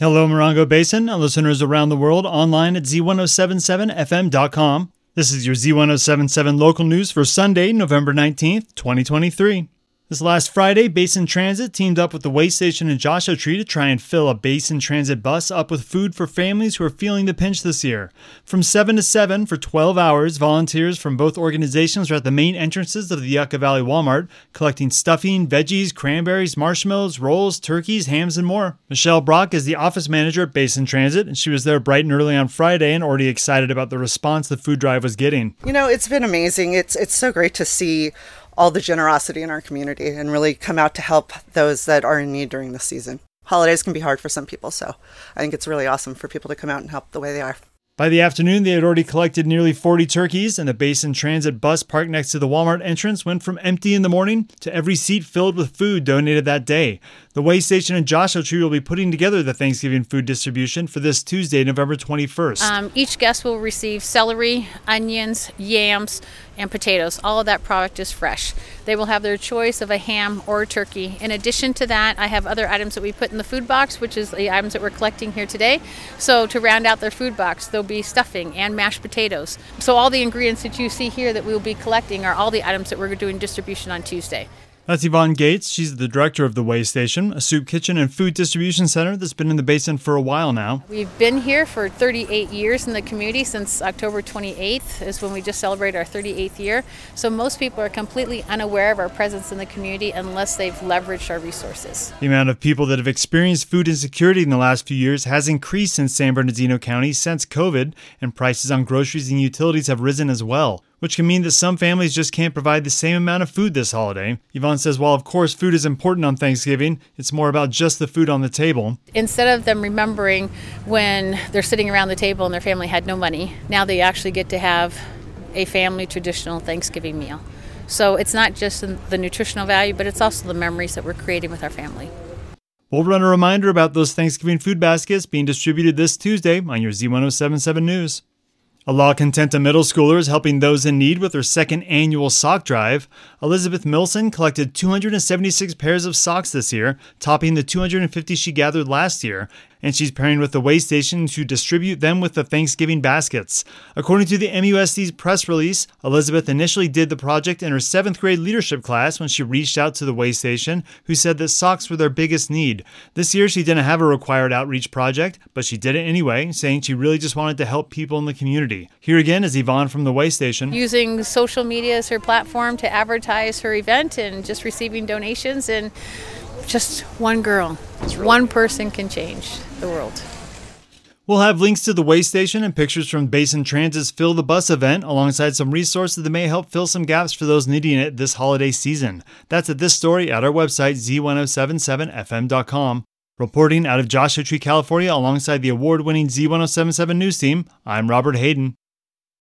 Hello, Morongo Basin and listeners around the world online at z1077fm.com. This is your Z1077 local news for Sunday, November 19th, 2023. This last Friday, Basin Transit teamed up with the Way Station in Joshua Tree to try and fill a Basin Transit bus up with food for families who are feeling the pinch this year. From 7 to 7 for 12 hours, volunteers from both organizations are at the main entrances of the Yucca Valley Walmart, collecting stuffing, veggies, cranberries, marshmallows, rolls, turkeys, hams, and more. Michelle Brock is the office manager at Basin Transit, and she was there bright and early on Friday and already excited about the response the food drive was getting. You know, it's been amazing. It's it's so great to see all the generosity in our community and really come out to help those that are in need during the season. Holidays can be hard for some people, so I think it's really awesome for people to come out and help the way they are. By the afternoon, they had already collected nearly 40 turkeys, and the Basin Transit bus parked next to the Walmart entrance went from empty in the morning to every seat filled with food donated that day. The Way Station and Joshua Tree will be putting together the Thanksgiving food distribution for this Tuesday, November 21st. Um, each guest will receive celery, onions, yams, and potatoes. All of that product is fresh. They will have their choice of a ham or a turkey. In addition to that, I have other items that we put in the food box, which is the items that we're collecting here today. So to round out their food box, there'll be stuffing and mashed potatoes. So all the ingredients that you see here that we will be collecting are all the items that we're doing distribution on Tuesday. That's Yvonne Gates. She's the director of the Way Station, a soup kitchen and food distribution center that's been in the basin for a while now. We've been here for 38 years in the community since October 28th is when we just celebrated our 38th year. So most people are completely unaware of our presence in the community unless they've leveraged our resources. The amount of people that have experienced food insecurity in the last few years has increased in San Bernardino County since COVID, and prices on groceries and utilities have risen as well which can mean that some families just can't provide the same amount of food this holiday. Yvonne says while of course food is important on Thanksgiving, it's more about just the food on the table. Instead of them remembering when they're sitting around the table and their family had no money, now they actually get to have a family traditional Thanksgiving meal. So it's not just the nutritional value, but it's also the memories that we're creating with our family. We'll run a reminder about those Thanksgiving food baskets being distributed this Tuesday on your Z1077 News. A La Contenta middle schooler is helping those in need with their second annual sock drive. Elizabeth Milson collected 276 pairs of socks this year, topping the 250 she gathered last year, and she's pairing with the Way Station to distribute them with the Thanksgiving baskets. According to the MUSD's press release, Elizabeth initially did the project in her seventh grade leadership class when she reached out to the Way Station, who said that socks were their biggest need. This year, she didn't have a required outreach project, but she did it anyway, saying she really just wanted to help people in the community. Here again is Yvonne from the Way Station. Using social media as her platform to advertise her event and just receiving donations and just one girl, really one person can change the world. We'll have links to the way station and pictures from Basin Transit's Fill the Bus event, alongside some resources that may help fill some gaps for those needing it this holiday season. That's at this story at our website, z1077fm.com. Reporting out of Joshua Tree, California, alongside the award winning Z1077 news team, I'm Robert Hayden.